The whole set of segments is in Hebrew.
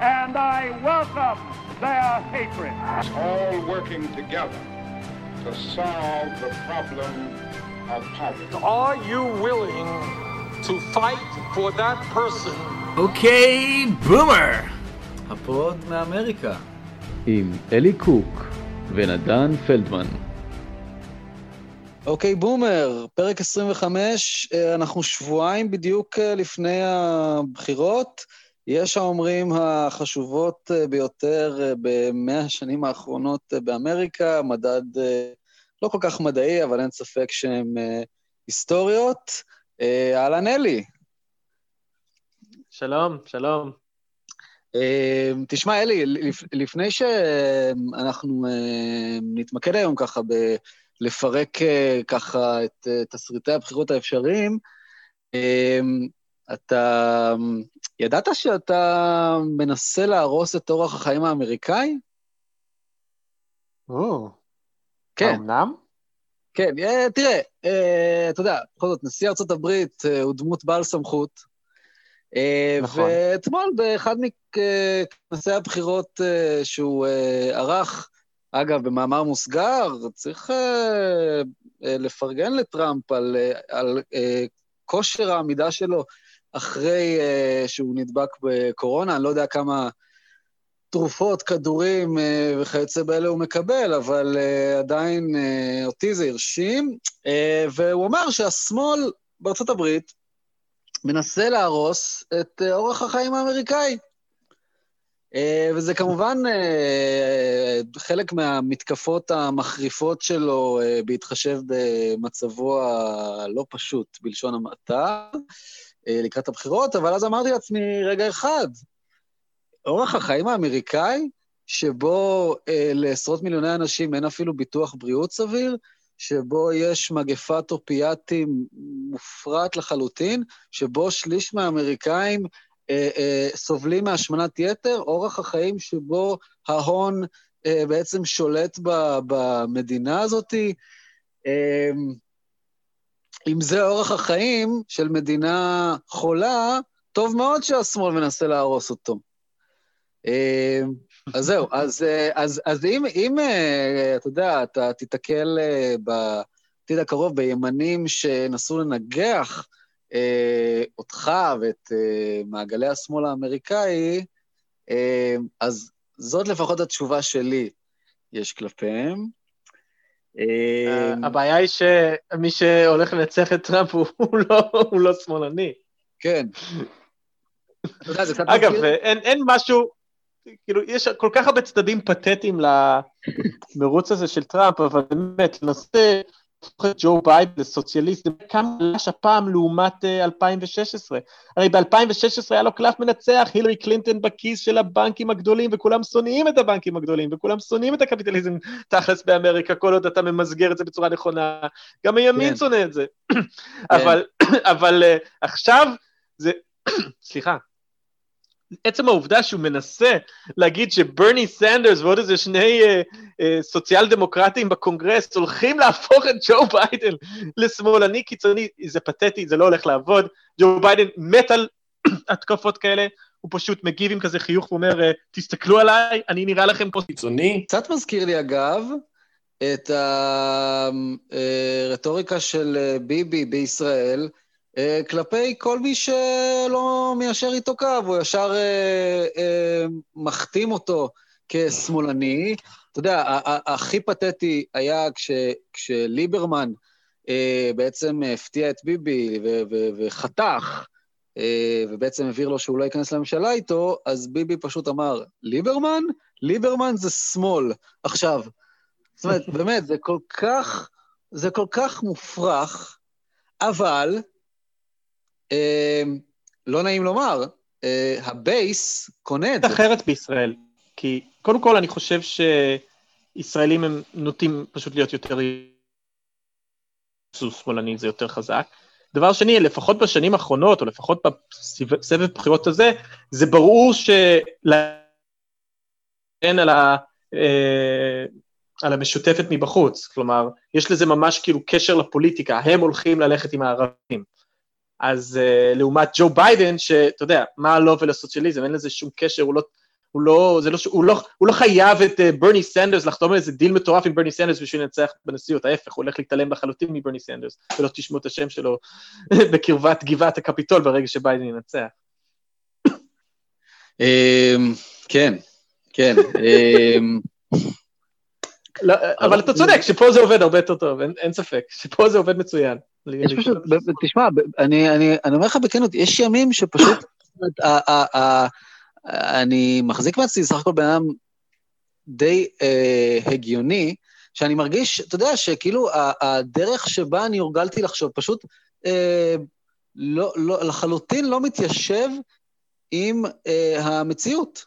and I welcome their hatred. All working together to solve the problem of poverty. Are you willing to fight for that person Okay, Boomer! ה pod מאמריקה. עם אלי קוק ונדן פלדמן. Okay, Boomer, פרק 25, אה, אנחנו שבועיים בדיוק אה, לפני הבחירות. יש האומרים החשובות אה, ביותר במאה השנים האחרונות באמריקה, מדד לא כל כך מדעי, אבל אין ספק שהן היסטוריות. אהלן אלי. שלום, שלום. תשמע, אלי, לפני שאנחנו נתמקד היום ככה ב... לפרק ככה את תסריטי הבחירות האפשריים, אתה ידעת שאתה מנסה להרוס את אורח החיים האמריקאי? או, כן. האמנם? כן, תראה, אתה יודע, בכל זאת, נשיא ארצות הברית הוא דמות בעל סמכות. נכון. ואתמול באחד מכנסי הבחירות שהוא ערך, אגב, במאמר מוסגר, צריך לפרגן לטראמפ על, על כושר העמידה שלו אחרי uh, שהוא נדבק בקורונה. אני לא יודע כמה תרופות, כדורים uh, וכיוצא באלה הוא מקבל, אבל uh, עדיין uh, אותי זה הרשים. Uh, והוא אמר שהשמאל בארצות הברית מנסה להרוס את uh, אורח החיים האמריקאי. וזה כמובן חלק מהמתקפות המחריפות שלו בהתחשב במצבו הלא פשוט, בלשון המעטה, לקראת הבחירות, אבל אז אמרתי לעצמי, רגע אחד, אורח החיים האמריקאי, שבו לעשרות מיליוני אנשים אין אפילו ביטוח בריאות סביר, שבו יש מגפת אופיאטים מופרעת לחלוטין, שבו שליש מהאמריקאים אה, אה, סובלים מהשמנת יתר, אורח החיים שבו ההון אה, בעצם שולט ב, במדינה הזאת. אם זה אורח החיים של מדינה חולה, טוב מאוד שהשמאל מנסה להרוס אותו. אז זהו, אז, אז, אז אם, אם, אתה יודע, אתה תיתקל בעתיד הקרוב בימנים שנסו לנגח אה, אותך ואת אה, מעגלי השמאל האמריקאי, אה, אז זאת לפחות התשובה שלי יש כלפיהם. אה, הבעיה היא שמי שהולך לנצח את טראמפ הוא, לא, לא שמאלני. כן. אגב, אין, משהו, כאילו, יש כל כך הרבה צדדים פתטיים למרוץ הזה של טראמפ, אבל באמת, נושא את ג'ו ביידן לסוציאליסט, זה כמה חלש הפעם לעומת 2016. הרי ב-2016 היה לו קלף מנצח, הילרי קלינטון בכיס של הבנקים הגדולים, וכולם שונאים את הבנקים הגדולים, וכולם שונאים את הקפיטליזם תכלס באמריקה, כל עוד אתה ממסגר את זה בצורה נכונה. גם הימין כן. שונא את זה. כן. אבל, אבל עכשיו זה, סליחה, עצם העובדה שהוא מנסה להגיד שברני סנדרס ועוד איזה שני אה, אה, סוציאל דמוקרטים בקונגרס הולכים להפוך את ג'ו ביידן לשמאלני קיצוני, זה פתטי, זה לא הולך לעבוד. ג'ו ביידן מת על התקפות כאלה, הוא פשוט מגיב עם כזה חיוך ואומר, תסתכלו עליי, אני נראה לכם פה קיצוני. קצת מזכיר לי, אגב, את הרטוריקה של ביבי בישראל, כלפי כל מי שלא מיישר איתו קו, הוא ישר uh, uh, מחתים אותו כשמאלני. אתה יודע, הכי פתטי היה כש, כשליברמן בעצם הפתיע את ביבי וחתך, ובעצם הבהיר לו שהוא לא ייכנס לממשלה איתו, אז ביבי פשוט אמר, ליברמן? ליברמן זה שמאל. עכשיו, זאת אומרת, באמת, זה כל כך, זה כל כך מופרך, אבל לא נעים לומר, הבייס קונה את זה. אחרת בישראל, כי קודם כל אני חושב שישראלים הם נוטים פשוט להיות יותר... סוס שמאלני זה יותר חזק. דבר שני, לפחות בשנים האחרונות, או לפחות בסבב בחירות הזה, זה ברור שלהן על, ה, אה, על המשותפת מבחוץ, כלומר, יש לזה ממש כאילו קשר לפוליטיקה, הם הולכים ללכת עם הערבים. אז אה, לעומת ג'ו ביידן, שאתה יודע, מה לו ולסוציאליזם, אין לזה שום קשר, הוא לא, הוא לא, זה לא, הוא לא, הוא לא חייב את אה, ברני סנדרס לחתום על איזה דיל מטורף עם ברני סנדרס בשביל לנצח בנשיאות, ההפך, הוא הולך להתעלם לחלוטין מברני סנדרס, ולא תשמעו את השם שלו בקרבת גבעת הקפיטול ברגע שביידן ינצח. אמ, כן, כן. לא, אבל אתה צודק, שפה זה עובד הרבה יותר טוב, אין ספק, שפה זה עובד מצוין. יש פשוט, תשמע, אני, אומר לך בכנות, יש ימים שפשוט, אני מחזיק מעצמי סך הכל בן אדם די אה, הגיוני, שאני מרגיש, אתה יודע, שכאילו הדרך שבה אני הורגלתי לחשוב פשוט אה, לא, לא, לחלוטין לא מתיישב עם אה, המציאות.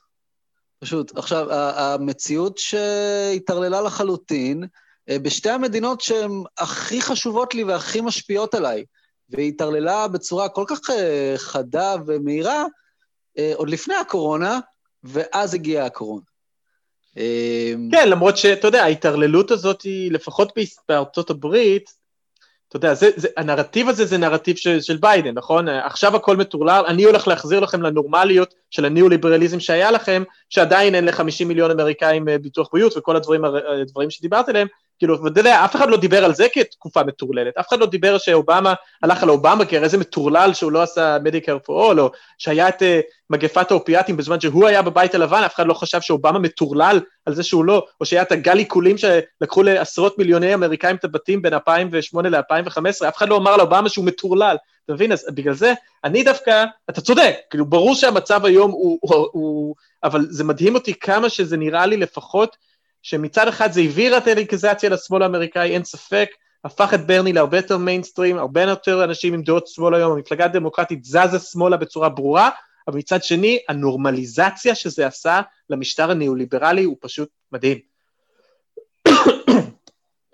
פשוט. עכשיו, המציאות שהתערללה לחלוטין, בשתי המדינות שהן הכי חשובות לי והכי משפיעות עליי, והיא התערללה בצורה כל כך אה, חדה ומהירה, אה, עוד לפני הקורונה, ואז הגיעה הקורונה. כן, למרות שאתה יודע, ההתערללות הזאת היא, לפחות בארצות הברית, אתה יודע, זה, זה, הנרטיב הזה זה נרטיב של, של ביידן, נכון? עכשיו הכל מטורלל, אני הולך להחזיר לכם לנורמליות של הניאו-ליברליזם שהיה לכם, שעדיין אין ל-50 מיליון אמריקאים ביטוח בריאות וכל הדברים, הדברים שדיברת עליהם, כאילו, ואתה יודע, אף אחד לא דיבר על זה כתקופה מטורללת, אף אחד לא דיבר שאובמה הלך על אובמה, כי איזה מטורלל שהוא לא עשה מדיקר פור או שהיה את uh, מגפת האופיאטים בזמן שהוא היה בבית הלבן, אף אחד לא חשב שאובמה מטורלל על זה שהוא לא, או שהיה את הגל עיקולים שלקחו לעשרות מיליוני אמריקאים את הבתים בין 2008 ל-2015, אף אחד לא אמר על אובמה שהוא מטורלל, אתה מבין? אז בגלל זה, אני דווקא, אתה צודק, כאילו, ברור שהמצב היום הוא, הוא, הוא אבל זה מדהים אותי כמה שזה נראה לי לפחות, שמצד אחד זה הבהיר את הליקיזציה לשמאל האמריקאי, אין ספק, הפך את ברני להרבה יותר מיינסטרים, הרבה יותר אנשים עם דעות שמאל היום, המפלגה הדמוקרטית זזה שמאלה בצורה ברורה, אבל מצד שני, הנורמליזציה שזה עשה למשטר הניאו-ליברלי הוא פשוט מדהים.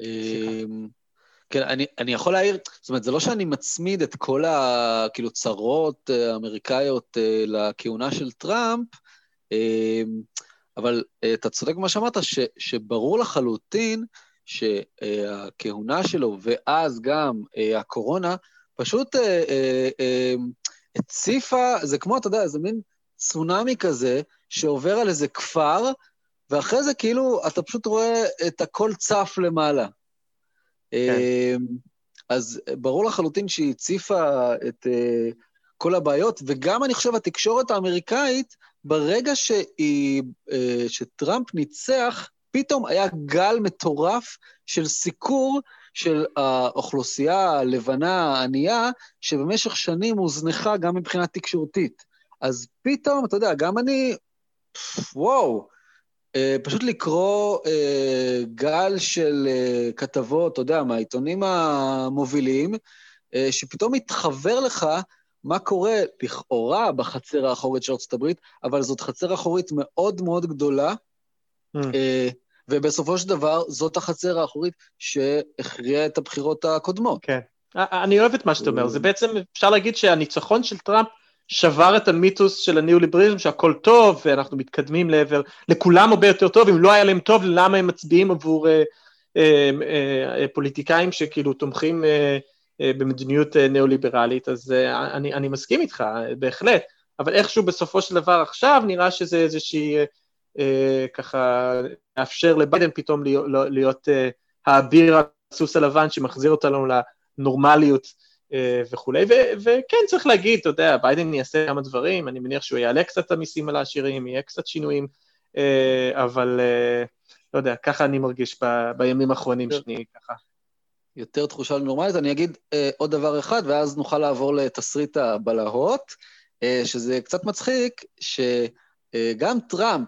אמ, כן, אני, אני יכול להעיר, זאת אומרת, זה לא שאני מצמיד את כל הכאילו צרות האמריקאיות אה, לכהונה של טראמפ, אמ, אבל uh, אתה צודק במה שאמרת, ש, שברור לחלוטין שהכהונה שלו, ואז גם uh, הקורונה, פשוט uh, הציפה, זה כמו, אתה יודע, איזה מין צונאמי כזה, שעובר על איזה כפר, ואחרי זה כאילו אתה פשוט רואה את הכל צף למעלה. כן. אז ברור לחלוטין שהיא הציפה את כל הבעיות, וגם אני חושב התקשורת האמריקאית, ברגע שהיא, אה, שטראמפ ניצח, פתאום היה גל מטורף של סיקור של האוכלוסייה הלבנה הענייה, שבמשך שנים הוזנחה גם מבחינה תקשורתית. אז פתאום, אתה יודע, גם אני, וואו, אה, פשוט לקרוא אה, גל של כתבות, אתה יודע, מהעיתונים המובילים, שפתאום מתחבר לך מה קורה לכאורה בחצר האחורית של ארצות הברית, אבל זאת חצר אחורית מאוד מאוד גדולה, mm. ובסופו של דבר זאת החצר האחורית שהכריעה את הבחירות הקודמות. כן. אני אוהב את מה שאתה אומר, זה בעצם, אפשר להגיד שהניצחון של טראמפ שבר את המיתוס של הניאו-ליבריזם, שהכל טוב, ואנחנו מתקדמים לעבר, לכולם הרבה יותר טוב, אם לא היה להם טוב, למה הם מצביעים עבור אה, אה, אה, פוליטיקאים שכאילו תומכים אה, אה, במדיניות אה, ניאו-ליברלית, אז אה, אני, אני מסכים איתך, בהחלט, אבל איכשהו בסופו של דבר עכשיו נראה שזה איזושהי, אה, ככה, מאפשר לביידן פתאום להיות, לא, להיות אה, האביר הסוס הלבן שמחזיר אותנו לנורמליות אה, וכולי, ו- וכן, צריך להגיד, אתה יודע, ביידן יעשה כמה דברים, אני מניח שהוא יעלה קצת את המיסים על העשירים, יהיה קצת שינויים, אה, אבל אה, לא יודע, ככה אני מרגיש ב- בימים האחרונים כן. שאני ככה. יותר תחושה נורמלית. אני אגיד אה, עוד דבר אחד, ואז נוכל לעבור לתסריט הבלהות, אה, שזה קצת מצחיק, שגם אה, טראמפ,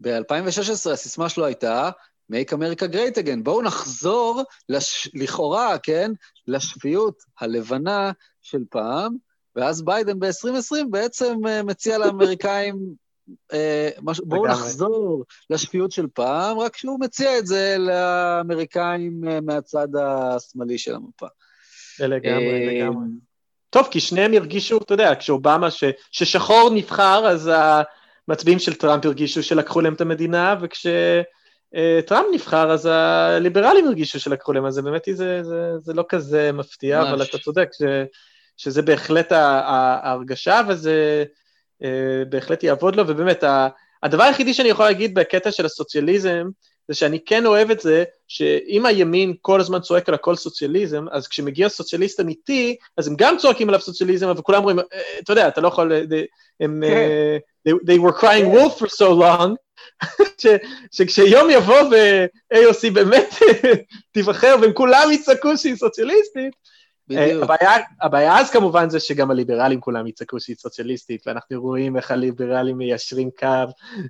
ב-2016 הסיסמה שלו הייתה, make America great again. בואו נחזור, לש... לכאורה, כן, לשפיות הלבנה של פעם, ואז ביידן ב-2020 בעצם אה, מציע לאמריקאים אה, בואו נחזור לשפיות של פעם, רק שהוא מציע את זה לאמריקאים אה, מהצד השמאלי של המפה. לגמרי, אה, לגמרי. טוב, כי שניהם הרגישו, אתה יודע, כשאובמה, ש, ששחור נבחר, אז המצביעים של טראמפ הרגישו שלקחו להם את המדינה, וכשטראמפ נבחר, אז הליברלים הרגישו שלקחו להם, אז זה באמת, זה, זה, זה לא כזה מפתיע, ממש. אבל אתה צודק, ש, שזה בהחלט ההרגשה, וזה... אה, בהחלט יעבוד לו, ובאמת הדבר היחידי שאני יכול להגיד בקטע של הסוציאליזם, זה שאני כן אוהב את זה, שאם הימין כל הזמן צועק על הכל סוציאליזם, אז כשמגיע סוציאליסט אמיתי, אז הם גם צועקים עליו סוציאליזם, אבל כולם אומרים, "אה, אתה יודע, אתה לא יכול, אה, הם, אה, they, they were crying wolf for so long, ש, שכשיום יבוא ו-AOC באמת תיבחר והם כולם יצעקו שהיא סוציאליסטית, בדיוק. הבעיה, הבעיה אז כמובן זה שגם הליברלים כולם יצעקו שהיא סוציאליסטית, ואנחנו רואים איך הליברלים מיישרים קו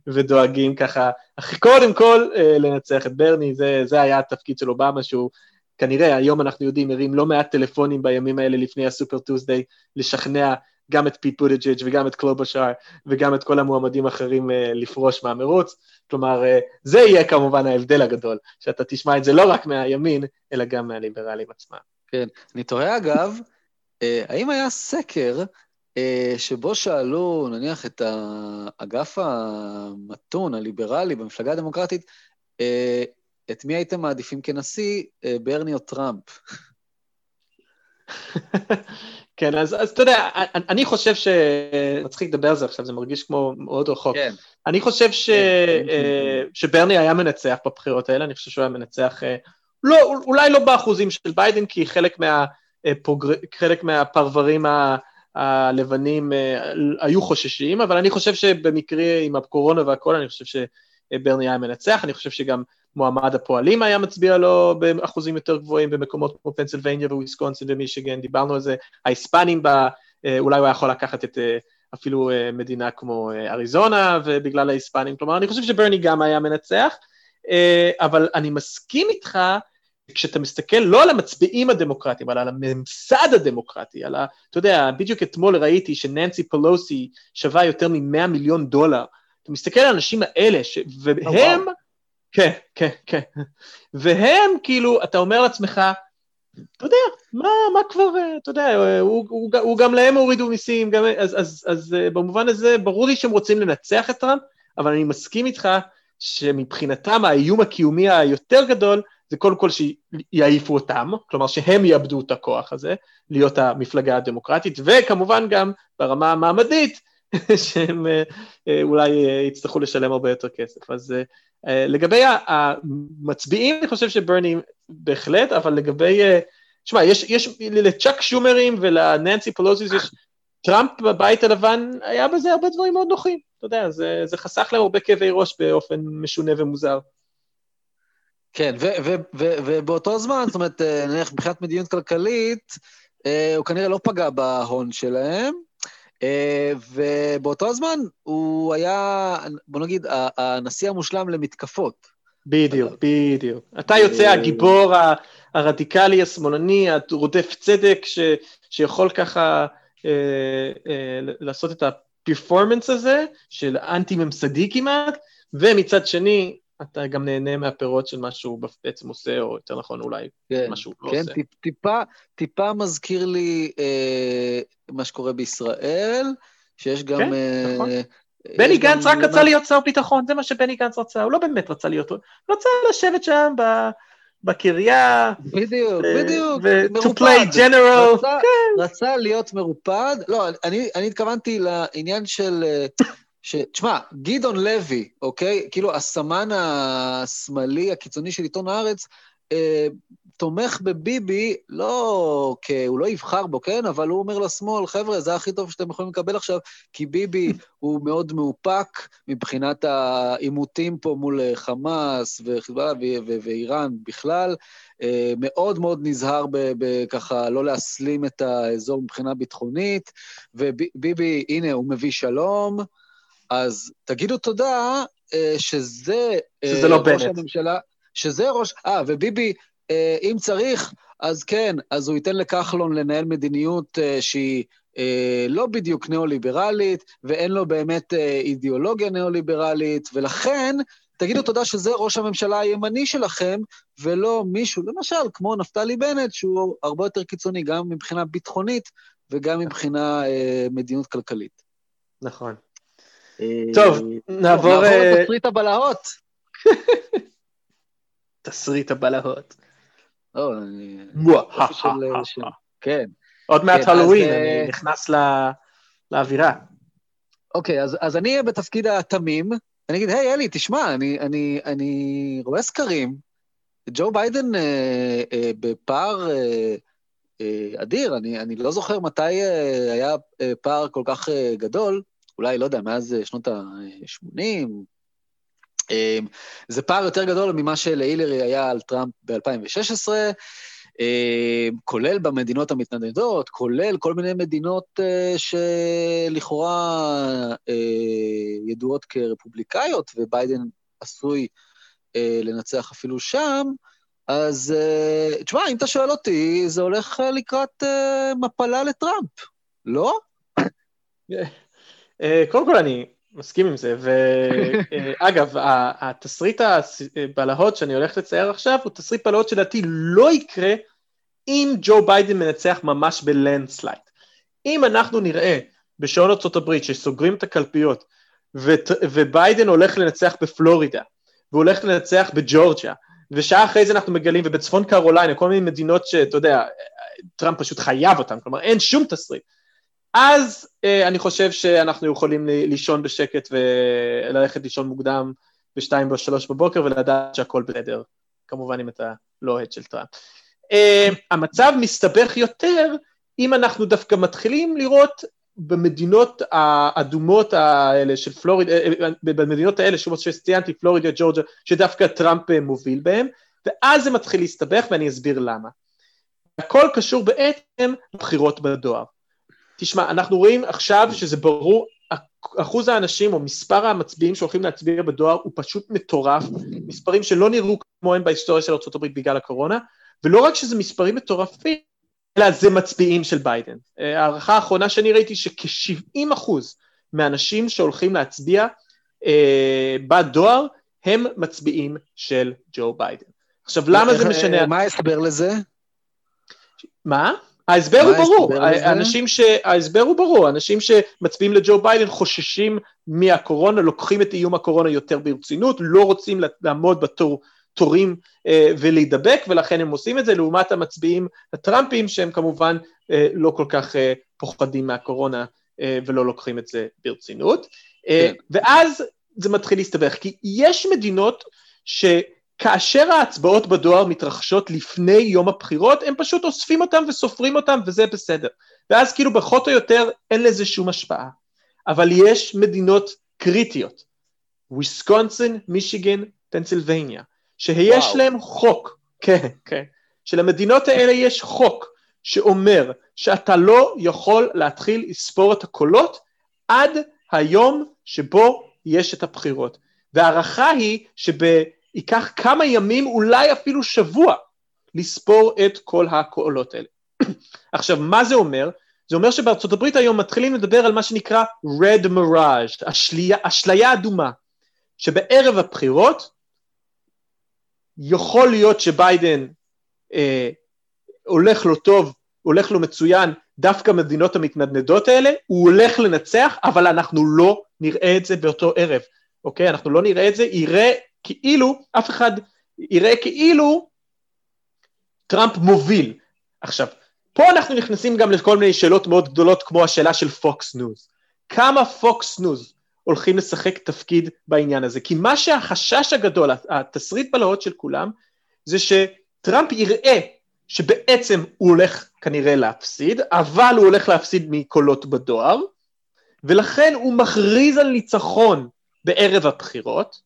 ודואגים ככה, אך קודם כל אה, לנצח את ברני, זה, זה היה התפקיד של אובמה, שהוא כנראה, היום אנחנו יודעים, הרים לא מעט טלפונים בימים האלה לפני הסופר טוסדיי, לשכנע גם את פיט בוטג'יג' וגם את קלובושאר וגם את כל המועמדים האחרים אה, לפרוש מהמרוץ, כלומר, אה, זה יהיה כמובן ההבדל הגדול, שאתה תשמע את זה לא רק מהימין, אלא גם מהליברלים עצמם. כן. אני תוהה אגב, אה, האם היה סקר אה, שבו שאלו, נניח, את האגף המתון, הליברלי במפלגה הדמוקרטית, אה, את מי הייתם מעדיפים כנשיא, ברני או טראמפ? כן, אז, אז אתה יודע, אני, חושב ש... מצחיק לדבר על זה עכשיו, זה מרגיש כמו מאוד רחוק. כן. אני חושב ש... כן, שברני היה מנצח בבחירות האלה, אני חושב שהוא היה מנצח, לא, אולי לא באחוזים של ביידן, כי חלק, מה, אה, פוגר... חלק מהפרברים ה... הלבנים אה, היו חוששים, אבל אני חושב שבמקרה עם הקורונה והכל, אני חושב שברני היה מנצח, אני חושב שגם מועמד הפועלים היה מצביע לו באחוזים יותר גבוהים במקומות כמו פנסילבניה וויסקונסין ומישיגן, דיברנו על זה, ההיספנים, בה, אה, אולי הוא היה יכול לקחת את אפילו מדינה כמו אריזונה ובגלל ההיספנים, כלומר אני חושב שברני גם היה מנצח, אבל אני מסכים איתך כשאתה מסתכל לא על המצביעים הדמוקרטיים, אלא על הממסד הדמוקרטי, על ה... אתה יודע, בדיוק אתמול ראיתי שננסי פלוסי שווה יותר מ-100 מיליון דולר. אתה מסתכל על האנשים האלה, ש... והם... Oh, wow. כן, כן, כן. והם, כאילו, אתה אומר לעצמך, אתה יודע, מה, מה כבר, אתה יודע, הוא, הוא, הוא גם להם הורידו מיסים, גם, אז, אז, אז במובן הזה, ברור לי שהם רוצים לנצח את טראמפ, אבל אני מסכים איתך שמבחינתם האיום הקיומי היותר גדול, זה קודם כל שיעיפו אותם, כלומר שהם יאבדו את הכוח הזה, להיות המפלגה הדמוקרטית, וכמובן גם ברמה המעמדית, שהם אולי יצטרכו לשלם הרבה יותר כסף. אז לגבי המצביעים, אני חושב שברני בהחלט, אבל לגבי, תשמע, יש, יש לצ'אק שומרים ולננסי פלוזיס יש, טראמפ בבית הלבן, היה בזה הרבה דברים מאוד נוחים, אתה יודע, זה, זה חסך להם הרבה כאבי ראש באופן משונה ומוזר. כן, ובאותו זמן, זאת אומרת, נניח מבחינת מדיניות כלכלית, הוא כנראה לא פגע בהון שלהם, ובאותו הזמן הוא היה, בוא נגיד, הנשיא המושלם למתקפות. בדיוק, בדיוק. אתה יוצא הגיבור הרדיקלי, השמאלני, הרודף צדק, ש, שיכול ככה אה, אה, לעשות את הפרפורמנס הזה, של אנטי-ממסדי כמעט, ומצד שני, אתה גם נהנה מהפירות של מה שהוא בעצם עושה, או יותר נכון אולי כן, מה שהוא לא כן, עושה. כן, טיפה, טיפה מזכיר לי אה, מה שקורה בישראל, שיש גם... כן, אה, נכון. אה, בני גנץ רק רצה להיות שר ביטחון, זה מה שבני גנץ רצה, הוא לא באמת רצה להיות, הוא רצה לשבת שם ב- בקריה, בדיוק, אה, בדיוק, ו- to מרופד. play general, רצה, כן, רצה להיות מרופד, לא, אני, אני התכוונתי לעניין של... ש... תשמע, גדעון לוי, אוקיי? כאילו, הסמן השמאלי הקיצוני של עיתון הארץ, אה, תומך בביבי, לא כ... הוא לא יבחר בו, כן? אבל הוא אומר לשמאל, חבר'ה, זה הכי טוב שאתם יכולים לקבל עכשיו, כי ביבי הוא מאוד מאופק מבחינת העימותים פה מול אה, חמאס וחיזבאללה ואיראן בכלל. אה, מאוד מאוד נזהר בככה לא להסלים את האזור מבחינה ביטחונית, וביבי, הנה, הוא מביא שלום. אז תגידו תודה אה, שזה... אה, שזה לא ראש בנט. הממשלה, שזה ראש... אה, וביבי, אה, אם צריך, אז כן, אז הוא ייתן לכחלון לנהל מדיניות אה, שהיא אה, לא בדיוק ניאו-ליברלית, ואין לו באמת אה, אידיאולוגיה ניאו-ליברלית, ולכן תגידו תודה שזה ראש הממשלה הימני שלכם, ולא מישהו, למשל, כמו נפתלי בנט, שהוא הרבה יותר קיצוני גם מבחינה ביטחונית וגם מבחינה אה, מדיניות כלכלית. נכון. אה, טוב, נעבור... אה, לתסריט הבלהות. תסריט הבלהות. כן. עוד מעט כן, אז, הלואוין, אה, אני נכנס לאווירה. אוקיי, אז, אני אהיה בתפקיד התמים, אני אגיד, היי, אלי, תשמע, אני, רואה סקרים, ג'ו ביידן בפער אדיר, אני, אני לא זוכר מתי היה פער כל כך גדול, אולי, לא יודע, מאז אה, שנות ה-80. אה, זה פער יותר גדול ממה שלהילרי היה על טראמפ ב-2016. אה, כולל במדינות המתנדנדות, כולל כל מיני מדינות אה, שלכאורה אה, ידועות כרפובליקאיות, וביידן עשוי לנצח אפילו שם, אז תשמע, אם אתה שואל אותי, זה הולך לקראת מפלה לטראמפ, לא? קודם כל, אני מסכים עם זה, ואגב, התסריט הבלהות שאני הולך לצייר עכשיו, הוא תסריט בלהות שלדעתי לא יקרה אם ג'ו ביידן מנצח ממש ב landslide. אם אנחנו נראה בשעון הברית שסוגרים את הקלפיות, וביידן הולך לנצח בפלורידה, והוא הולך לנצח בג'ורג'יה, ושעה אחרי זה אנחנו מגלים, ובצפון קרוליינה, כל מיני מדינות שאתה יודע, טראמפ פשוט חייב אותן, כלומר אין שום תסריט. אז אה, אני חושב שאנחנו יכולים לישון בשקט וללכת לישון מוקדם בשתיים או שלוש בבוקר ולדעת שהכל בסדר, כמובן אם אתה לא אוהד של טראמפ. אה, המצב מסתבך יותר אם אנחנו דווקא מתחילים לראות במדינות האדומות האלה של פלורידה, אה, במדינות האלה שוב שציינתי, פלורידה, ג'ורג'ה, שדווקא טראמפ מוביל בהם, ואז זה מתחיל להסתבך ואני אסביר למה. הכל קשור בעצם לבחירות בדואר. תשמע, אנחנו רואים עכשיו שזה ברור, אחוז האנשים או מספר המצביעים שהולכים להצביע בדואר הוא פשוט מטורף, מספרים שלא נראו כמוהם בהיסטוריה של ארה"ב בגלל הקורונה, ולא רק שזה מספרים מטורפים, אלא זה מצביעים של ביידן. אה, הערכה האחרונה שאני ראיתי שכ-70 אחוז מהאנשים שהולכים להצביע אה, בדואר הם מצביעים של ג'ו ביידן. עכשיו, למה זה משנה? מה ההסבר לזה? מה? ההסבר הוא ברור, אנשים ש... ההסבר הוא ברור, אנשים שמצביעים לג'ו ביידן חוששים מהקורונה, לוקחים את איום הקורונה יותר ברצינות, לא רוצים לעמוד בתור תורים אה, ולהידבק, ולכן הם עושים את זה, לעומת המצביעים הטראמפים, שהם כמובן אה, לא כל כך אה, פוחדים מהקורונה אה, ולא לוקחים את זה ברצינות. אה, כן. ואז זה מתחיל להסתבך, כי יש מדינות שכאשר ההצבעות בדואר מתרחשות לפני יום הבחירות, הם פשוט אוספים אותם וסופרים אותם וזה בסדר. ואז כאילו פחות או יותר אין לזה שום השפעה. אבל יש מדינות קריטיות, וויסקונסין, מישיגן, פנסילבניה, שיש וואו. להם חוק, כן, כן, שלמדינות האלה יש חוק שאומר שאתה לא יכול להתחיל לספור את הקולות עד היום שבו יש את הבחירות. וההערכה היא שייקח כמה ימים, אולי אפילו שבוע, לספור את כל הקולות האלה. עכשיו, מה זה אומר? זה אומר שבארצות הברית היום מתחילים לדבר על מה שנקרא red mirage, אשליה, אשליה אדומה, שבערב הבחירות יכול להיות שביידן אה, הולך לו טוב, הולך לו מצוין, דווקא מדינות המתנדנדות האלה, הוא הולך לנצח, אבל אנחנו לא נראה את זה באותו ערב, אוקיי? אנחנו לא נראה את זה, יראה כאילו, אף אחד יראה כאילו טראמפ מוביל. עכשיו, פה אנחנו נכנסים גם לכל מיני שאלות מאוד גדולות, כמו השאלה של פוקס ניוז. כמה פוקס ניוז הולכים לשחק תפקיד בעניין הזה. כי מה שהחשש הגדול, התסריט בלהות של כולם, זה שטראמפ יראה שבעצם הוא הולך כנראה להפסיד, אבל הוא הולך להפסיד מקולות בדואר, ולכן הוא מכריז על ניצחון בערב הבחירות,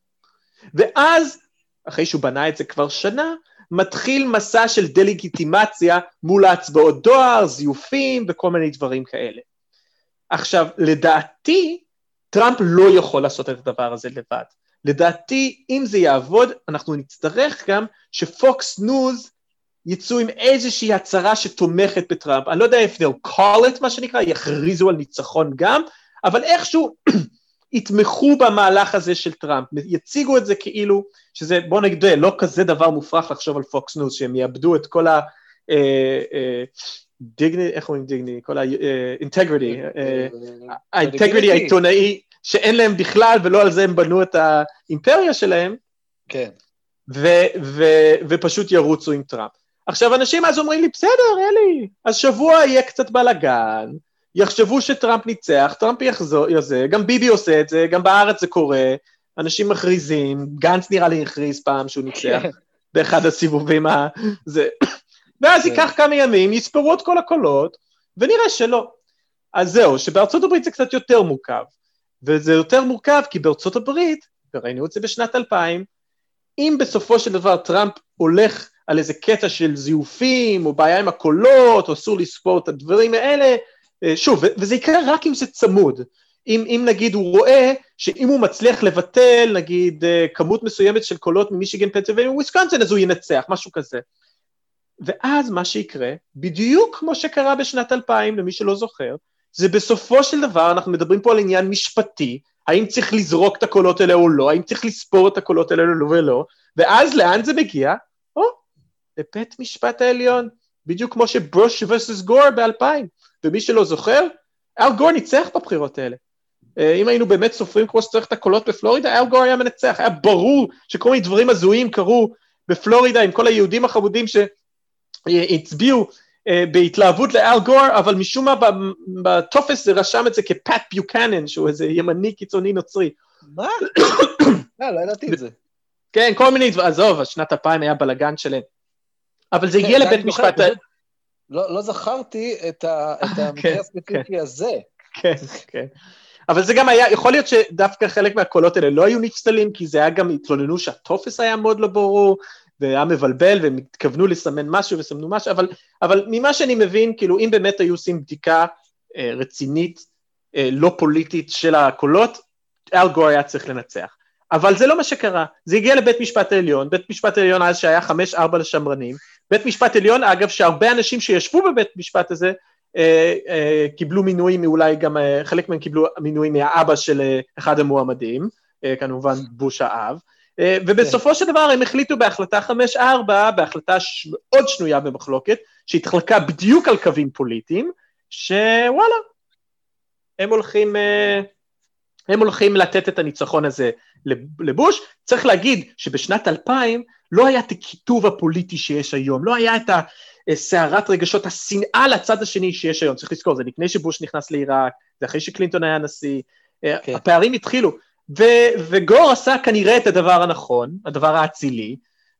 ואז, אחרי שהוא בנה את זה כבר שנה, מתחיל מסע של דה-לגיטימציה מול ההצבעות דואר, זיופים וכל מיני דברים כאלה. עכשיו, לדעתי, טראמפ לא יכול לעשות את הדבר הזה לבד. לדעתי, אם זה יעבוד, אנחנו נצטרך גם שפוקס ניוז יצאו עם איזושהי הצהרה שתומכת בטראמפ. אני לא יודע if they'll call it, מה שנקרא, יכריזו על ניצחון גם, אבל איכשהו יתמכו במהלך הזה של טראמפ, יציגו את זה כאילו, שזה, בוא נגיד, לא כזה דבר מופרך לחשוב על פוקס ניוז, שהם יאבדו את כל ה... אה, אה, דיגני, איך אומרים דיגני? כל האינטגריטי, אה, האינטגריטי העיתונאי שאין להם בכלל ולא על זה הם בנו את האימפריה שלהם. כן. ופשוט ירוצו עם טראמפ. עכשיו אנשים אז אומרים לי, בסדר, אלי, אז שבוע יהיה קצת בלאגן, יחשבו שטראמפ ניצח, טראמפ יחזור, יזה, גם ביבי עושה את זה, גם בארץ זה קורה, אנשים מכריזים, גנץ נראה לי הכריז פעם שהוא ניצח באחד הסיבובים ה... זה. ואז כן. ייקח כמה ימים, יספרו את כל הקולות, ונראה שלא. אז זהו, שבארצות הברית זה קצת יותר מורכב. וזה יותר מורכב כי בארצות הברית, וראינו את זה בשנת 2000, אם בסופו של דבר טראמפ הולך על איזה קטע של זיופים, או בעיה עם הקולות, או אסור לספור את הדברים האלה, שוב, ו- וזה יקרה רק אם זה צמוד. אם, אם נגיד הוא רואה שאם הוא מצליח לבטל נגיד אה, כמות מסוימת של קולות ממישיגן, פנסילבניה וויסקונסין, אז הוא ינצח, משהו כזה. ואז מה שיקרה, בדיוק כמו שקרה בשנת 2000, למי שלא זוכר, זה בסופו של דבר, אנחנו מדברים פה על עניין משפטי, האם צריך לזרוק את הקולות האלה או לא, האם צריך לספור את הקולות האלה או לא, ואז לאן זה מגיע? או, לבית משפט העליון, בדיוק כמו שברוש ורסוס גור ב-2000, ומי שלא זוכר, אל גור ניצח בבחירות האלה. אה, אם היינו באמת סופרים כמו שצריך את הקולות בפלורידה, אל גור היה מנצח, היה ברור שכל מיני דברים הזויים קרו בפלורידה עם כל היהודים החמודים שהצביעו אה, בהתלהבות לאל גור, אבל משום מה בטופס זה רשם את זה כפאט ביוקנן, שהוא איזה ימני קיצוני נוצרי. מה? אה, לא ידעתי את זה. כן, כל מיני דברים, עזוב, שנת 2000 היה בלאגן שלם. אבל זה כן, הגיע לבית משפט... לא לא זכרתי את ה- את כן, המקרה הספציפי הזה. כן, כן. אבל זה גם היה, יכול להיות שדווקא חלק מהקולות האלה לא היו נפסלים, כי זה היה גם, התלוננו שהטופס היה מאוד לא ברור, והיה מבלבל, והם התכוונו לסמן משהו וסמנו משהו, אבל, אבל ממה שאני מבין, כאילו, אם באמת היו עושים בדיקה אה, רצינית, אה, לא פוליטית של הקולות, אל גור היה צריך לנצח. אבל זה לא מה שקרה, זה הגיע לבית משפט העליון, בית משפט העליון אז שהיה חמש ארבע לשמרנים, בית משפט עליון אגב שהרבה אנשים שישבו בבית משפט הזה אה, אה, קיבלו מינויים מאולי גם, אה, חלק מהם קיבלו מינויים מהאבא של אה, אחד המועמדים, אה, כמובן בוש האב, אה, ובסופו של דבר הם החליטו בהחלטה 5-4, בהחלטה ש... מאוד שנויה במחלוקת, שהתחלקה בדיוק על קווים פוליטיים, שוואלה, הם הולכים, אה, הם הולכים לתת את הניצחון הזה לבוש. צריך להגיד שבשנת 2000 לא היה את הכיתוב הפוליטי שיש היום, לא היה את הסערת רגשות, השנאה לצד השני שיש היום, צריך לזכור, זה לפני שבוש נכנס לעיראק, זה אחרי שקלינטון היה נשיא, כן. כן. הפערים התחילו, ו- וגור עשה כנראה את הדבר הנכון, הדבר האצילי,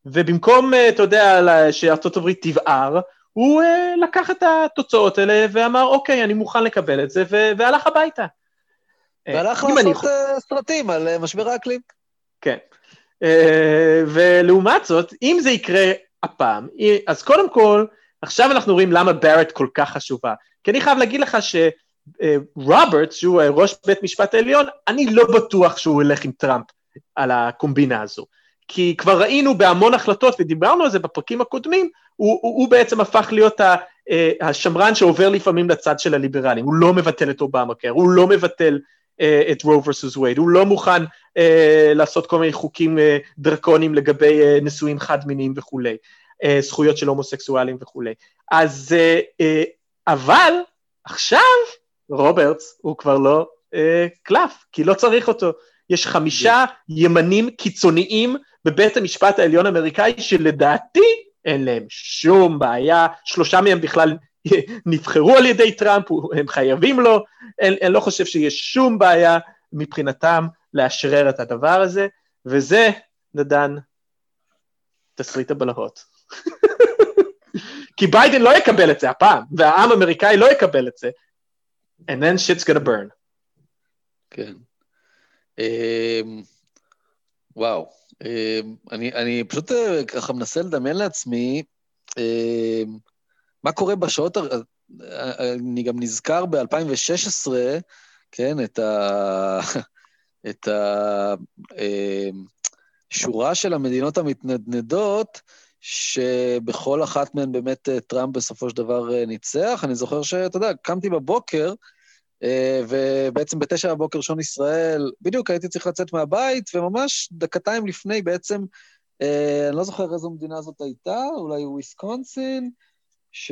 ובמקום, אה, אתה יודע, שארצות הברית תבער, הוא לקח את התוצאות האלה ואמר, אוקיי, אני מוכן לקבל את זה, והלך הביתה. והלך אם אני לעשות אה, סרטים על אה, משבר האקלים. כן. אה, ולעומת זאת, אם זה יקרה הפעם, אז קודם כל, עכשיו אנחנו רואים למה בארט כל כך חשובה. כי אני חייב להגיד לך שרוברט, שהוא ראש בית משפט העליון, אני לא בטוח שהוא ילך עם טראמפ על הקומבינה הזו. כי כבר ראינו בהמון החלטות, ודיברנו על זה בפרקים הקודמים, הוא, הוא, הוא בעצם הפך להיות ה, השמרן שעובר לפעמים לצד של הליברלים. הוא לא מבטל את אובמה קר, הוא לא מבטל את רו versus וייד, הוא לא מוכן uh, לעשות כל מיני חוקים uh, דרקונים לגבי uh, נישואים חד מיניים וכולי, uh, זכויות של הומוסקסואלים וכולי. אז, uh, uh, אבל עכשיו רוברטס הוא כבר לא uh, קלף, כי לא צריך אותו. יש חמישה ימנים קיצוניים בבית המשפט העליון האמריקאי שלדעתי אין להם שום בעיה, שלושה מהם בכלל נבחרו על ידי טראמפ, הם חייבים לו, אני, אני לא חושב שיש שום בעיה מבחינתם לאשרר את הדבר הזה, וזה, נדן, תסריט הבלהות. כי ביידן לא יקבל את זה הפעם, והעם האמריקאי לא יקבל את זה, and then shit's gonna burn. כן. Um, וואו. Um, אני, אני פשוט uh, ככה מנסה לדמיין לעצמי, um, מה קורה בשעות, אני גם נזכר ב-2016, כן, את ה... את השורה של המדינות המתנדנדות, שבכל אחת מהן באמת טראמפ בסופו של דבר ניצח. אני זוכר שאתה יודע, קמתי בבוקר, ובעצם בתשע בבוקר שעון ישראל, בדיוק הייתי צריך לצאת מהבית, וממש דקתיים לפני בעצם, אני לא זוכר איזו מדינה זאת הייתה, אולי וויסקונסין, ש...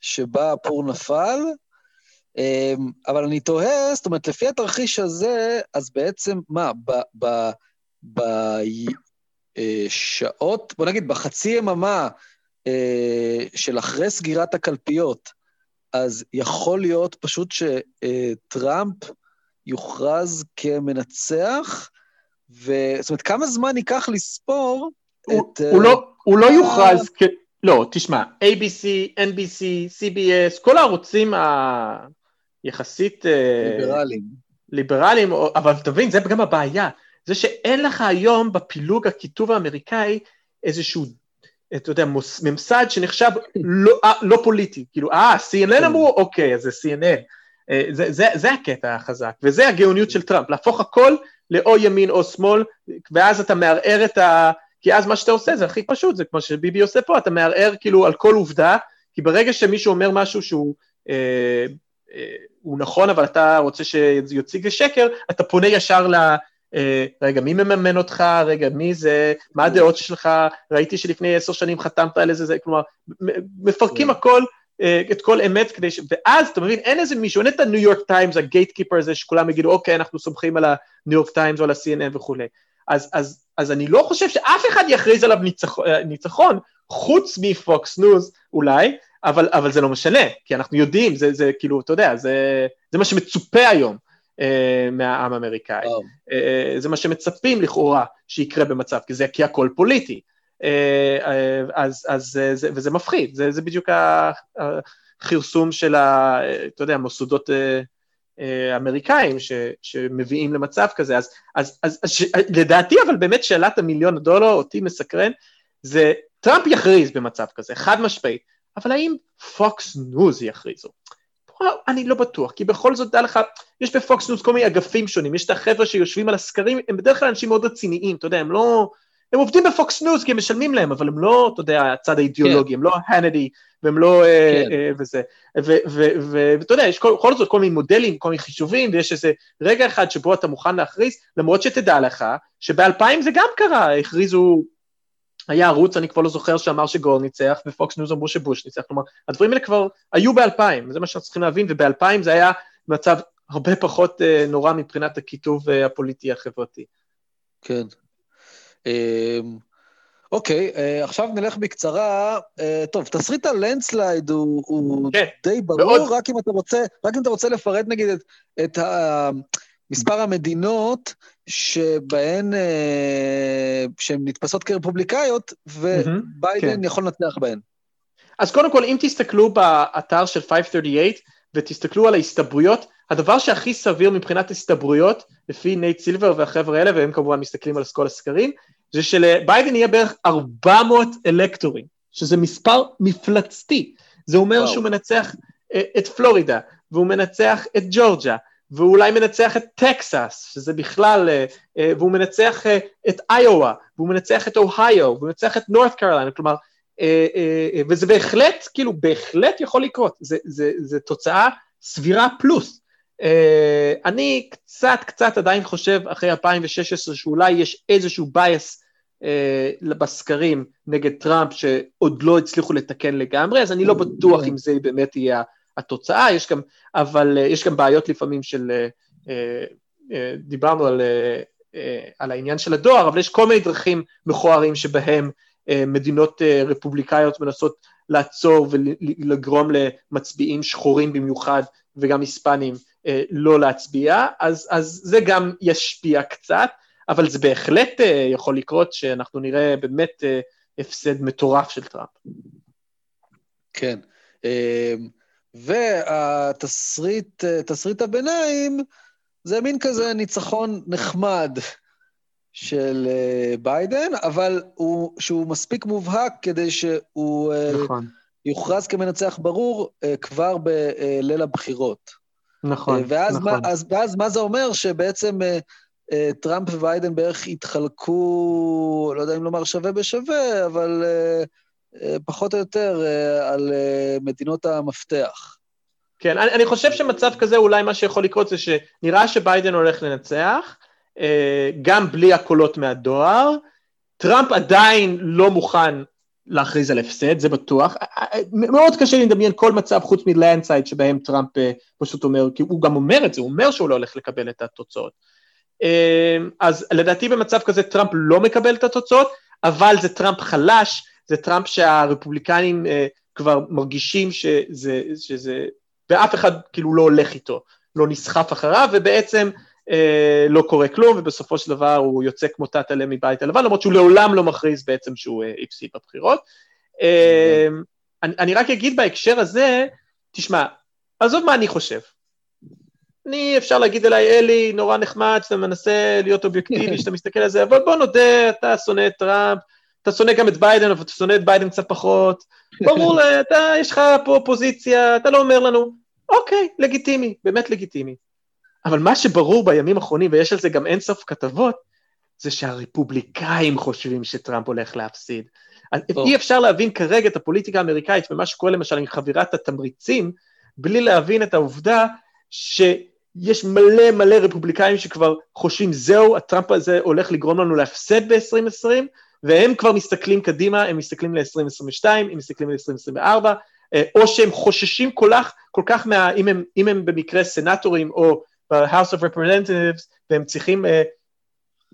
שבה הפור נפל, אבל אני תוהה, זאת אומרת, לפי התרחיש הזה, אז בעצם, מה, בשעות, בוא נגיד, בחצי יממה של אחרי סגירת הקלפיות, אז יכול להיות פשוט שטראמפ יוכרז כמנצח, ו... זאת אומרת, כמה זמן ייקח לספור הוא, את... אה, הוא, לא, הוא לא אה, יוכרז כ... לא, תשמע, ABC, NBC, CBS, כל הערוצים היחסית... אה. ליברליים, או- אבל תבין, זה גם הבעיה. זה שאין לך היום בפילוג הכיתוב האמריקאי איזשהו, אתה יודע, מוס- ממסד שנחשב לא, אה, לא פוליטי. כאילו, אה, CNN אמרו, אוקיי, אז זה CNN. אה, זה, זה, זה הקטע החזק, וזה הגאוניות של טראמפ, להפוך הכל לאו ימין או שמאל, ואז אתה מערער את ה... כי אז מה שאתה עושה זה הכי פשוט, זה כמו שביבי עושה פה, אתה מערער כאילו על כל עובדה, כי ברגע שמישהו אומר משהו שהוא אה, אה, הוא נכון, אבל אתה רוצה שיציג לשקר, אתה פונה ישר ל... אה, רגע, מי מממן אותך? רגע, מי זה? מה הדעות שלך? ראיתי שלפני עשר שנים חתמת על איזה זה, כלומר, מפרקים הכל, אה, את כל אמת כדי ש... ואז, אתה מבין, אין איזה מישהו, אין את הניו יורק טיימס, הגייט קיפר הזה, שכולם יגידו, אוקיי, אנחנו סומכים על הניו יורק טיימס או על ה-CNN וכולי. אז, אז, אז אני לא חושב שאף אחד יכריז עליו ניצח, אה, ניצחון, חוץ מפוקס ניוז אולי, אבל, אבל זה לא משנה, כי אנחנו יודעים, זה, זה כאילו, אתה יודע, זה, זה מה שמצופה היום אה, מהעם האמריקאי. וואו. אה, זה מה שמצפים לכאורה שיקרה במצב כזה, כי הכל פוליטי. אה, אה, אז, אז אה, זה, וזה מפחיד, זה, זה בדיוק הכרסום של, ה, אה, אתה יודע, מוסדות אה, אה, אמריקאים ש, שמביאים למצב כזה. אז, אז, אז, אז ש, לדעתי, אבל באמת שאלת המיליון דולר, אותי מסקרן, זה טראמפ יכריז במצב כזה, חד משמעית, אבל האם פוקס ניוז יכריזו? אני לא בטוח, כי בכל זאת, דע לך, יש בפוקס ניוז כל מיני אגפים שונים, יש את החבר'ה שיושבים על הסקרים, הם בדרך כלל אנשים מאוד רציניים, אתה יודע, הם לא... הם עובדים בפוקס ניוז כי הם משלמים להם, אבל הם לא, אתה יודע, הצד האידיאולוגי, הם לא האניטי, והם לא... אה, כן. אה, וזה. ו- ו- ו- ואתה יודע, יש כל- בכל זאת כל מיני מודלים, כל מיני חישובים, ויש איזה רגע אחד שבו אתה מוכן להכריז, למרות שתדע לך, שב-2000 זה גם קרה, הכריזו... היה ערוץ, אני כבר לא זוכר, שאמר שגור ניצח, ופוקס ניוז אמרו שבוש ניצח, כלומר, הדברים האלה כבר היו ב-2000, זה מה שאנחנו צריכים להבין, וב-2000 זה היה מצב הרבה פחות אה, נורא מבחינת הקיטוב אה, הפוליטי החברתי. כן. אמ, אוקיי, אה, עכשיו נלך בקצרה. אה, טוב, תסריט הלנדסלייד הוא, הוא כן, די ברור, מאוד. רק אם אתה רוצה, רק אם אתה רוצה לפרט נגיד את, את ה- מספר המדינות שבהן, אה, שהן נתפסות כרפובליקאיות, וביידן כן. יכול לנצח בהן. אז קודם כל, אם תסתכלו באתר של 538 ותסתכלו על ההסתברויות, הדבר שהכי סביר מבחינת הסתברויות, לפי נייט סילבר והחבר'ה האלה, והם כמובן מסתכלים על כל הסקרים, זה שלביידן יהיה בערך 400 אלקטורים, שזה מספר מפלצתי. זה אומר וואו. שהוא מנצח אה, את פלורידה, והוא מנצח את ג'ורג'ה, והוא אולי מנצח את טקסס, שזה בכלל, אה, אה, והוא מנצח את איואה, והוא מנצח את אוהיו, והוא מנצח את נורת קרוליינה, כלומר, וזה בהחלט, כאילו, בהחלט יכול לקרות, זה, זה, זה תוצאה סבירה פלוס. אה, אני קצת, קצת עדיין חושב, אחרי 2016, שאולי יש איזשהו bias אה, בסקרים נגד טראמפ, שעוד לא הצליחו לתקן לגמרי, אז אני לא בטוח אם זה באמת יהיה התוצאה, יש גם, אבל אה, יש גם בעיות לפעמים של, אה, אה, דיברנו על, אה, אה, על העניין של הדואר, אבל יש כל מיני דרכים מכוערים שבהם אה, מדינות אה, רפובליקאיות מנסות לעצור ולגרום למצביעים שחורים במיוחד וגם היספנים לא להצביע, אז, אז זה גם ישפיע קצת, אבל זה בהחלט אה, יכול לקרות שאנחנו נראה באמת אה, הפסד מטורף של טראמפ. כן. והתסריט, אה, תסריט הביניים, זה מין כזה ניצחון נחמד של אה, ביידן, אבל הוא, שהוא מספיק מובהק כדי שהוא אה, נכון, יוכרז כמנצח ברור אה, כבר בליל הבחירות. נכון, אה, ואז, נכון. מה, אז, ואז מה זה אומר? שבעצם אה, אה, טראמפ וביידן בערך התחלקו, לא יודע אם לומר שווה בשווה, אבל אה, אה, פחות או יותר אה, על אה, מדינות המפתח. כן, אני, אני חושב שמצב כזה אולי מה שיכול לקרות זה שנראה שביידן הולך לנצח, אה, גם בלי הקולות מהדואר, טראמפ עדיין לא מוכן להכריז על הפסד, זה בטוח. אה, אה, מאוד קשה לדמיין כל מצב חוץ מ landslide שבהם טראמפ אה, פשוט אומר, כי הוא גם אומר את זה, הוא אומר שהוא לא הולך לקבל את התוצאות. אה, אז לדעתי במצב כזה טראמפ לא מקבל את התוצאות, אבל זה טראמפ חלש, זה טראמפ שהרפובליקנים אה, כבר מרגישים שזה, שזה, ואף אחד כאילו לא הולך איתו לא נסחף אחריו, ובעצם אה, לא קורה כלום, ובסופו של דבר הוא יוצא כמו תת-עלה מבית הלבן, למרות שהוא לעולם לא מכריז בעצם שהוא אה, הפסיד בבחירות. אה, אני, אני רק אגיד בהקשר הזה, תשמע, עזוב מה אני חושב. אני, אפשר להגיד אליי, אלי, נורא נחמד שאתה מנסה להיות אובייקטיבי, שאתה מסתכל על זה, אבל בוא נודה, אתה שונא את טראמפ, אתה שונא גם את ביידן, אבל אתה שונא את ביידן קצת פחות. ברור, אתה, יש לך פה פוזיציה, אתה לא אומר לנו, אוקיי, לגיטימי, באמת לגיטימי. אבל מה שברור בימים האחרונים, ויש על זה גם אינסוף כתבות, זה שהרפובליקאים חושבים שטראמפ הולך להפסיד. אי אפשר להבין כרגע את הפוליטיקה האמריקאית ומה שקורה למשל עם חבירת התמריצים, בלי להבין את העובדה שיש מלא מלא רפובליקאים שכבר חושבים, זהו, הטראמפ הזה הולך לגרום לנו להפסד ב-2020, והם כבר מסתכלים קדימה, הם מסתכלים ל-2022, הם מסתכלים ל-2024, אה, או שהם חוששים כל כך, כל כך מה, אם הם, אם הם במקרה סנטורים או ב-House of Representatives, והם צריכים uh,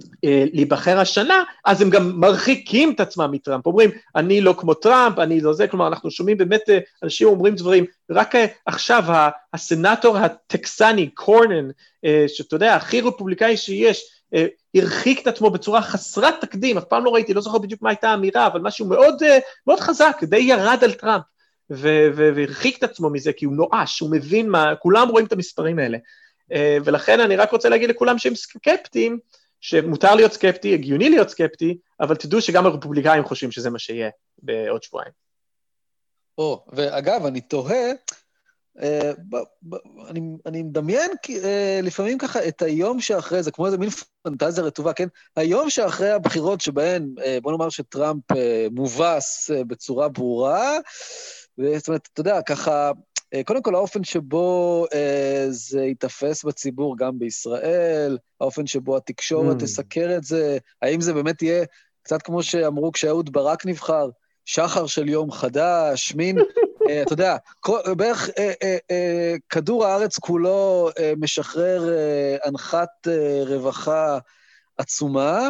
uh, להיבחר השנה, אז הם גם מרחיקים את עצמם מטראמפ, אומרים, אני לא כמו טראמפ, אני לא זה, כלומר, אנחנו שומעים באמת, uh, אנשים אומרים דברים, רק uh, עכשיו הסנטור הטקסני, קורנן, uh, שאתה יודע, הכי רפובליקאי שיש, uh, הרחיק את עצמו בצורה חסרת תקדים, אף פעם לא ראיתי, לא זוכר בדיוק מה הייתה האמירה, אבל משהו מאוד, uh, מאוד חזק, די ירד על טראמפ. והרחיק את עצמו מזה, כי הוא נואש, הוא מבין מה, כולם רואים את המספרים האלה. אה, ולכן אני רק רוצה להגיד לכולם שהם סקפטיים, שמותר להיות סקפטי, הגיוני להיות סקפטי, אבל תדעו שגם הרפובליקאים חושבים שזה מה שיהיה בעוד שבועיים. או, ואגב, אני תוהה, אה, אני, אני מדמיין אה, לפעמים ככה את היום שאחרי זה, כמו איזה מין פנטזיה רטובה, כן? היום שאחרי הבחירות שבהן, בוא נאמר שטראמפ מובס בצורה ברורה, זאת אומרת, אתה יודע, ככה, אה, קודם כל, האופן שבו אה, זה ייתפס בציבור, גם בישראל, האופן שבו התקשורת mm. תסקר את זה, האם זה באמת יהיה קצת כמו שאמרו כשאהוד ברק נבחר, שחר של יום חדש, מין, אה, אתה יודע, בערך כדור הארץ כולו משחרר אנחת רווחה עצומה.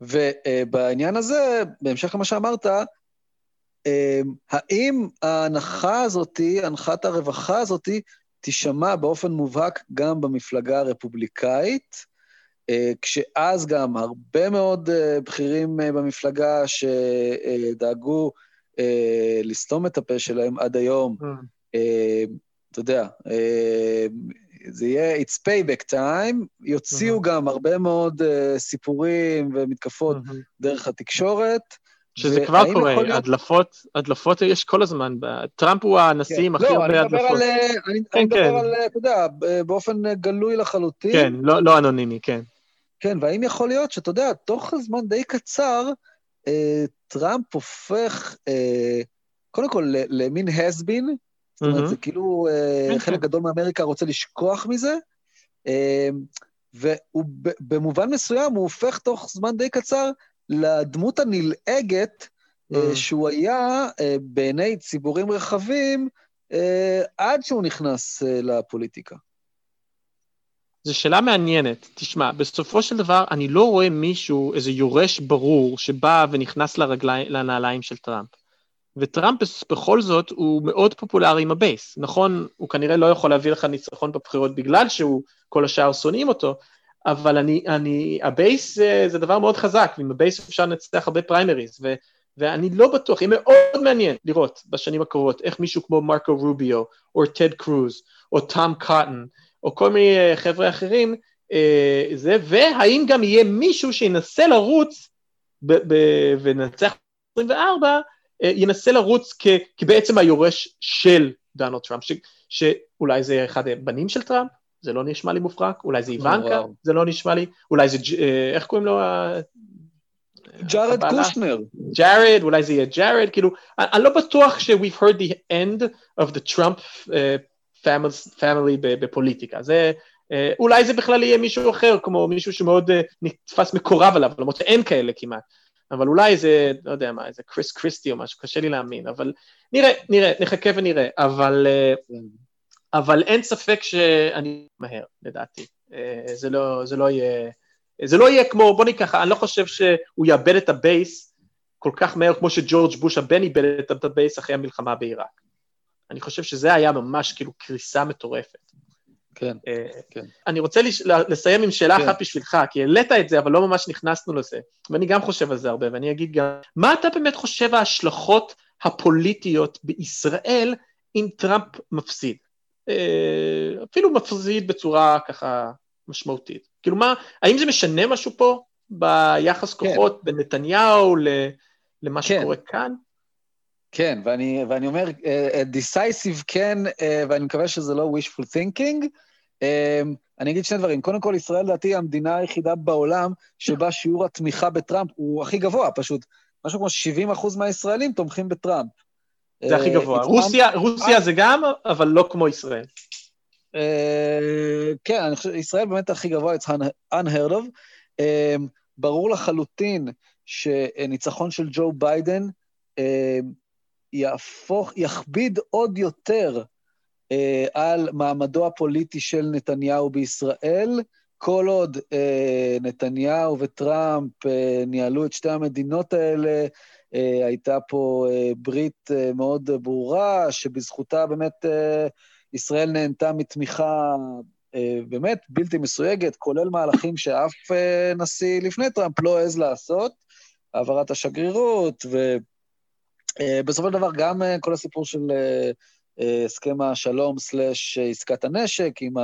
ובעניין הזה, בהמשך למה שאמרת, אמ, האם ההנחה הזאתי, הנחת הרווחה הזאתי, תישמע באופן מובהק גם במפלגה הרפובליקאית, אה, כשאז גם הרבה מאוד אה, בכירים אה, במפלגה שדאגו לסתום את הפה שלהם עד היום. אתה יודע, זה יהיה It's payback time, יוציאו. גם הרבה מאוד סיפורים ומתקפות. דרך התקשורת, שזה כבר קורה, הדלפות, הדלפות יש כל הזמן, טראמפ הוא הנשיא עם כן. הכי לא, הרבה הדלפות. אה, אני כן, מדבר כן. על, אתה יודע, באופן גלוי לחלוטין. כן, לא, לא אנונימי, כן. כן, והאם יכול להיות שאתה יודע, תוך זמן די קצר, אה, טראמפ הופך, אה, קודם כל, למין been, זאת אומרת, זה כאילו חלק גדול מאמריקה רוצה לשכוח מזה, ובמובן מסוים הוא הופך תוך זמן די קצר לדמות הנלעגת mm. שהוא היה אה, בעיני ציבורים רחבים עד שהוא נכנס לפוליטיקה. זו שאלה מעניינת. תשמע, בסופו של דבר אני לא רואה מישהו, איזה יורש ברור, שבא ונכנס לרגלי, לנעליים של טראמפ. וטראמפ בכל זאת הוא מאוד פופולרי עם ה base. נכון, הוא כנראה לא יכול להביא לך ניצחון בבחירות בגלל שהוא, כל השאר שונאים אותו, אבל אני, אני, ה base זה, זה דבר מאוד חזק, ועם ה base אפשר לנצח הרבה פריימריז, ו, ואני לא בטוח, יהיה מאוד מעניין לראות בשנים הקרובות איך מישהו כמו מרקו רוביו, או טד קרוז, או טום קוטן, או כל מיני אה, חבר'ה אחרים, אה, זה, והאם גם יהיה מישהו שינסה לרוץ ונצח 24, אה, ינסה לרוץ כ, כבעצם היורש של דונלד טראמפ, ש, שאולי זה אחד הבנים של טראמפ, זה לא נשמע לי מופרך, אולי זה איוונקה, זה לא נשמע לי, אולי זה, אה, איך קוראים לו? ג'ארד קושנר. ג'ארד, אולי זה יהיה ג'ארד, כאילו, אני לא בטוח ש-we've heard the end of the Trump uh, family בפוליטיקה, זה, אולי זה בכלל יהיה מישהו אחר, כמו מישהו שמאוד נתפס מקורב אליו, למרות שאין כאלה כמעט, אבל אולי זה, לא יודע מה, איזה קריס קריסטי או משהו, קשה לי להאמין, אבל נראה, נראה, נחכה ונראה, אבל... אבל אין ספק שאני מהר, לדעתי. אה, זה לא, זה לא יהיה... זה לא יהיה כמו, בוא ניקח, אני לא חושב שהוא יאבד את ה base כל כך מהר כמו שג'ורג' בוש הבן איבד את ה base אחרי המלחמה בעיראק. אני חושב שזה היה ממש כאילו קריסה מטורפת. כן, אה, כן. אני רוצה לש- לסיים עם שאלה כן. אחת בשבילך, כי העלית את זה, אבל לא ממש נכנסנו לזה. ואני גם חושב על זה הרבה, ואני אגיד גם, מה אתה באמת חושב ההשלכות הפוליטיות בישראל אם טראמפ מפסיד? אה, אפילו מפסיד בצורה ככה משמעותית. כאילו מה, האם זה משנה משהו פה ביחס כן. כוחות בין נתניהו ל- למה כן. שקורה כאן? כן, ואני, ואני אומר, דיסייסיב כן, אה, ואני מקווה שזה לא wishful thinking. אה, אני אגיד שני דברים. קודם כל, ישראל לדעתי המדינה היחידה בעולם שבה שיעור התמיכה בטראמפ הוא הכי גבוה, פשוט. משהו כמו 70 אחוז מהישראלים תומכים בטראמפ. זה הכי אה, גבוה. רוסיה, רוסיה זה גם, אבל לא כמו ישראל. אה, כן, אני חושב, ישראל באמת הכי גבוה, it's un- unheard of. אה, ברור לחלוטין שניצחון של ג'ו ביידן אה, יהפוך, יכביד עוד יותר אה, על מעמדו הפוליטי של נתניהו בישראל, כל עוד אה, נתניהו וטראמפ אה, ניהלו את שתי המדינות האלה, אה, הייתה פה אה, ברית אה, מאוד ברורה, שבזכותה באמת אה, ישראל נהנתה מתמיכה אה, באמת בלתי מסויגת, כולל מהלכים שאף אה, נשיא לפני טראמפ לא העז לעשות, העברת השגרירות, ובסופו של דבר גם אה, כל הסיפור של אה, אה, הסכם השלום סלאש עסקת הנשק עם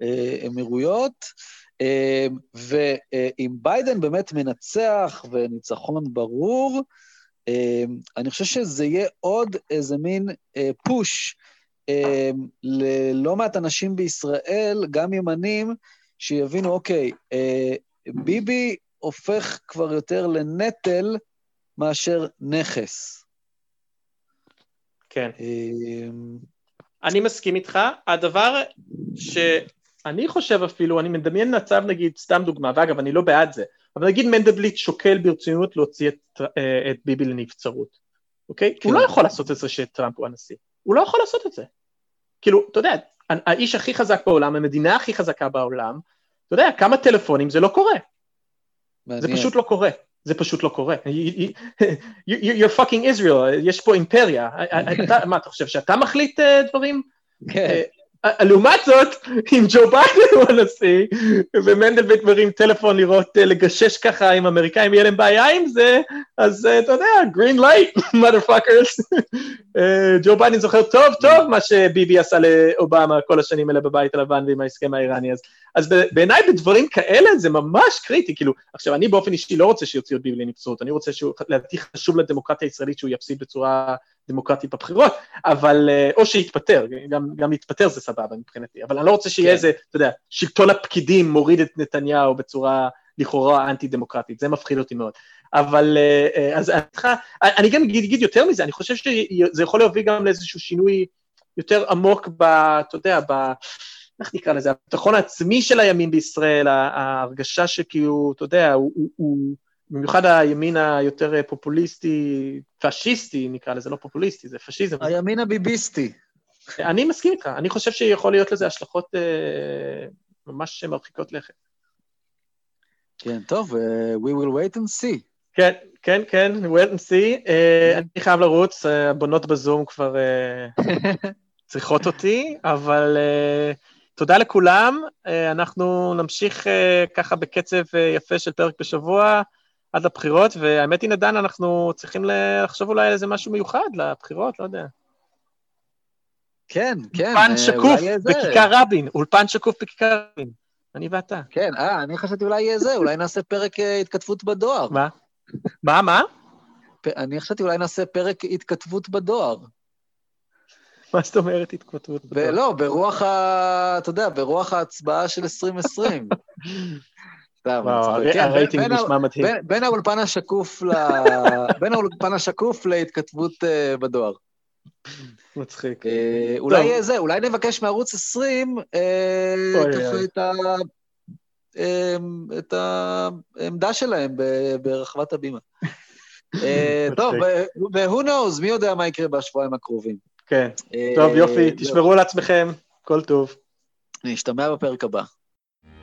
האמירויות. אה, ואם ביידן באמת מנצח וניצחון ברור, אה, אני חושב שזה יהיה עוד איזה מין אה, פוש אה, ללא מעט אנשים בישראל, גם ימנים, שיבינו, אוקיי, אה, ביבי הופך כבר יותר לנטל מאשר נכס. כן. אני מסכים איתך. הדבר שאני חושב אפילו, אני מדמיין מצב נגיד, סתם דוגמה, ואגב, אני לא בעד זה, אבל נגיד מנדלבליט שוקל ברצינות להוציא את, אה, את ביבי לנבצרות, אוקיי? כן. הוא לא יכול לעשות את זה שטראמפ הוא הנשיא. הוא לא יכול לעשות את זה. כאילו, אתה יודע, האיש הכי חזק בעולם, המדינה הכי חזקה בעולם, אתה יודע, כמה טלפונים זה לא קורה. זה. פשוט לא קורה. זה פשוט לא קורה. You- you- you're fucking Israel, יש פה אימפריה. מה, אתה חושב שאתה מחליט אה, דברים? כן, אה, לעומת זאת, אם ג'ו ביידן הוא הנשיא, ומנדלבליט מרים טלפון לראות, אה, לגשש ככה עם אמריקאים, יהיה להם בעיה עם זה, אז אה, אתה יודע, green light, motherfuckers. אה, ג'ו ביידן זוכר טוב טוב מה שביבי עשה לאובמה כל השנים האלה בבית הלבן ועם ההסכם האיראני, אז, אז בעיניי בדברים כאלה זה ממש קריטי, כאילו, עכשיו אני באופן אישי לא רוצה שיוציאו את ביבי לנבצרות, אני רוצה שהוא, לדעתי חשוב לדמוקרטיה הישראלית שהוא יפסיד בצורה דמוקרטית בבחירות, אבל, אה, או שיתפטר, גם, גם להתפטר זה סבבה מבחינתי, אבל אני לא רוצה שיהיה כן. איזה, אתה יודע, שלטון הפקידים מוריד את נתניהו בצורה לכאורה אנטי-דמוקרטית, זה מפחיד אותי מאוד. אבל, אה, אה, אז אני איתך, אני גם אגיד, יותר מזה, אני חושב שזה יכול להוביל גם לאיזשהו שינוי יותר עמוק ב... אתה יודע, ב... איך נקרא לזה? הביטחון העצמי של הימין בישראל, ההרגשה שכאילו, אתה יודע, הוא... הוא, הוא במיוחד הימין היותר אה, פופוליסטי, פשיסטי נקרא לזה, לא פופוליסטי, זה פשיזם. הימין הביביסטי. אני מסכים איתך, אני חושב שיכול להיות לזה השלכות אה, ממש מרחיקות לכת. כן, טוב, אה, we will wait and see. כן, כן, כן, wait and see. אה, אני חייב לרוץ, הבנות בזום כבר אה, צריכות אותי, אבל אה, תודה לכולם. אה, אנחנו נמשיך אה, ככה בקצב אה, יפה של פרק בשבוע עד לבחירות, והאמת היא, נדן, אנחנו צריכים לחשוב אולי על איזה משהו מיוחד לבחירות, לא יודע. כן, כן. אולפן אה, שקוף. בכיכר רבין, אולפן שקוף בכיכר רבין. אני ואתה. כן, אה, אני חשבתי אולי יהיה זה, אולי נעשה פרק אה, התכתבות בדואר. מה? מה, מה? אני חשבתי אולי נעשה פרק התכתבות בדואר. מה זאת אומרת התכותבות? ולא, ברוח ה... אתה יודע, ברוח ההצבעה של 2020. סתם. הרי- כן, הרייטינג נשמע מדהים. בין- האולפן השקוף ל... בין האולפן השקוף להתכתבות אה, בדואר. מצחיק. אה, אולי זה, אולי נבקש מערוץ 20 אה, אוי. את ה... את העמדה שלהם ברחבת הבימה. טוב, ו-who knows, מי יודע מה יקרה בשבועיים הקרובים. כן. טוב, יופי. תשמרו על עצמכם, כל טוב. נשתמע בפרק הבא.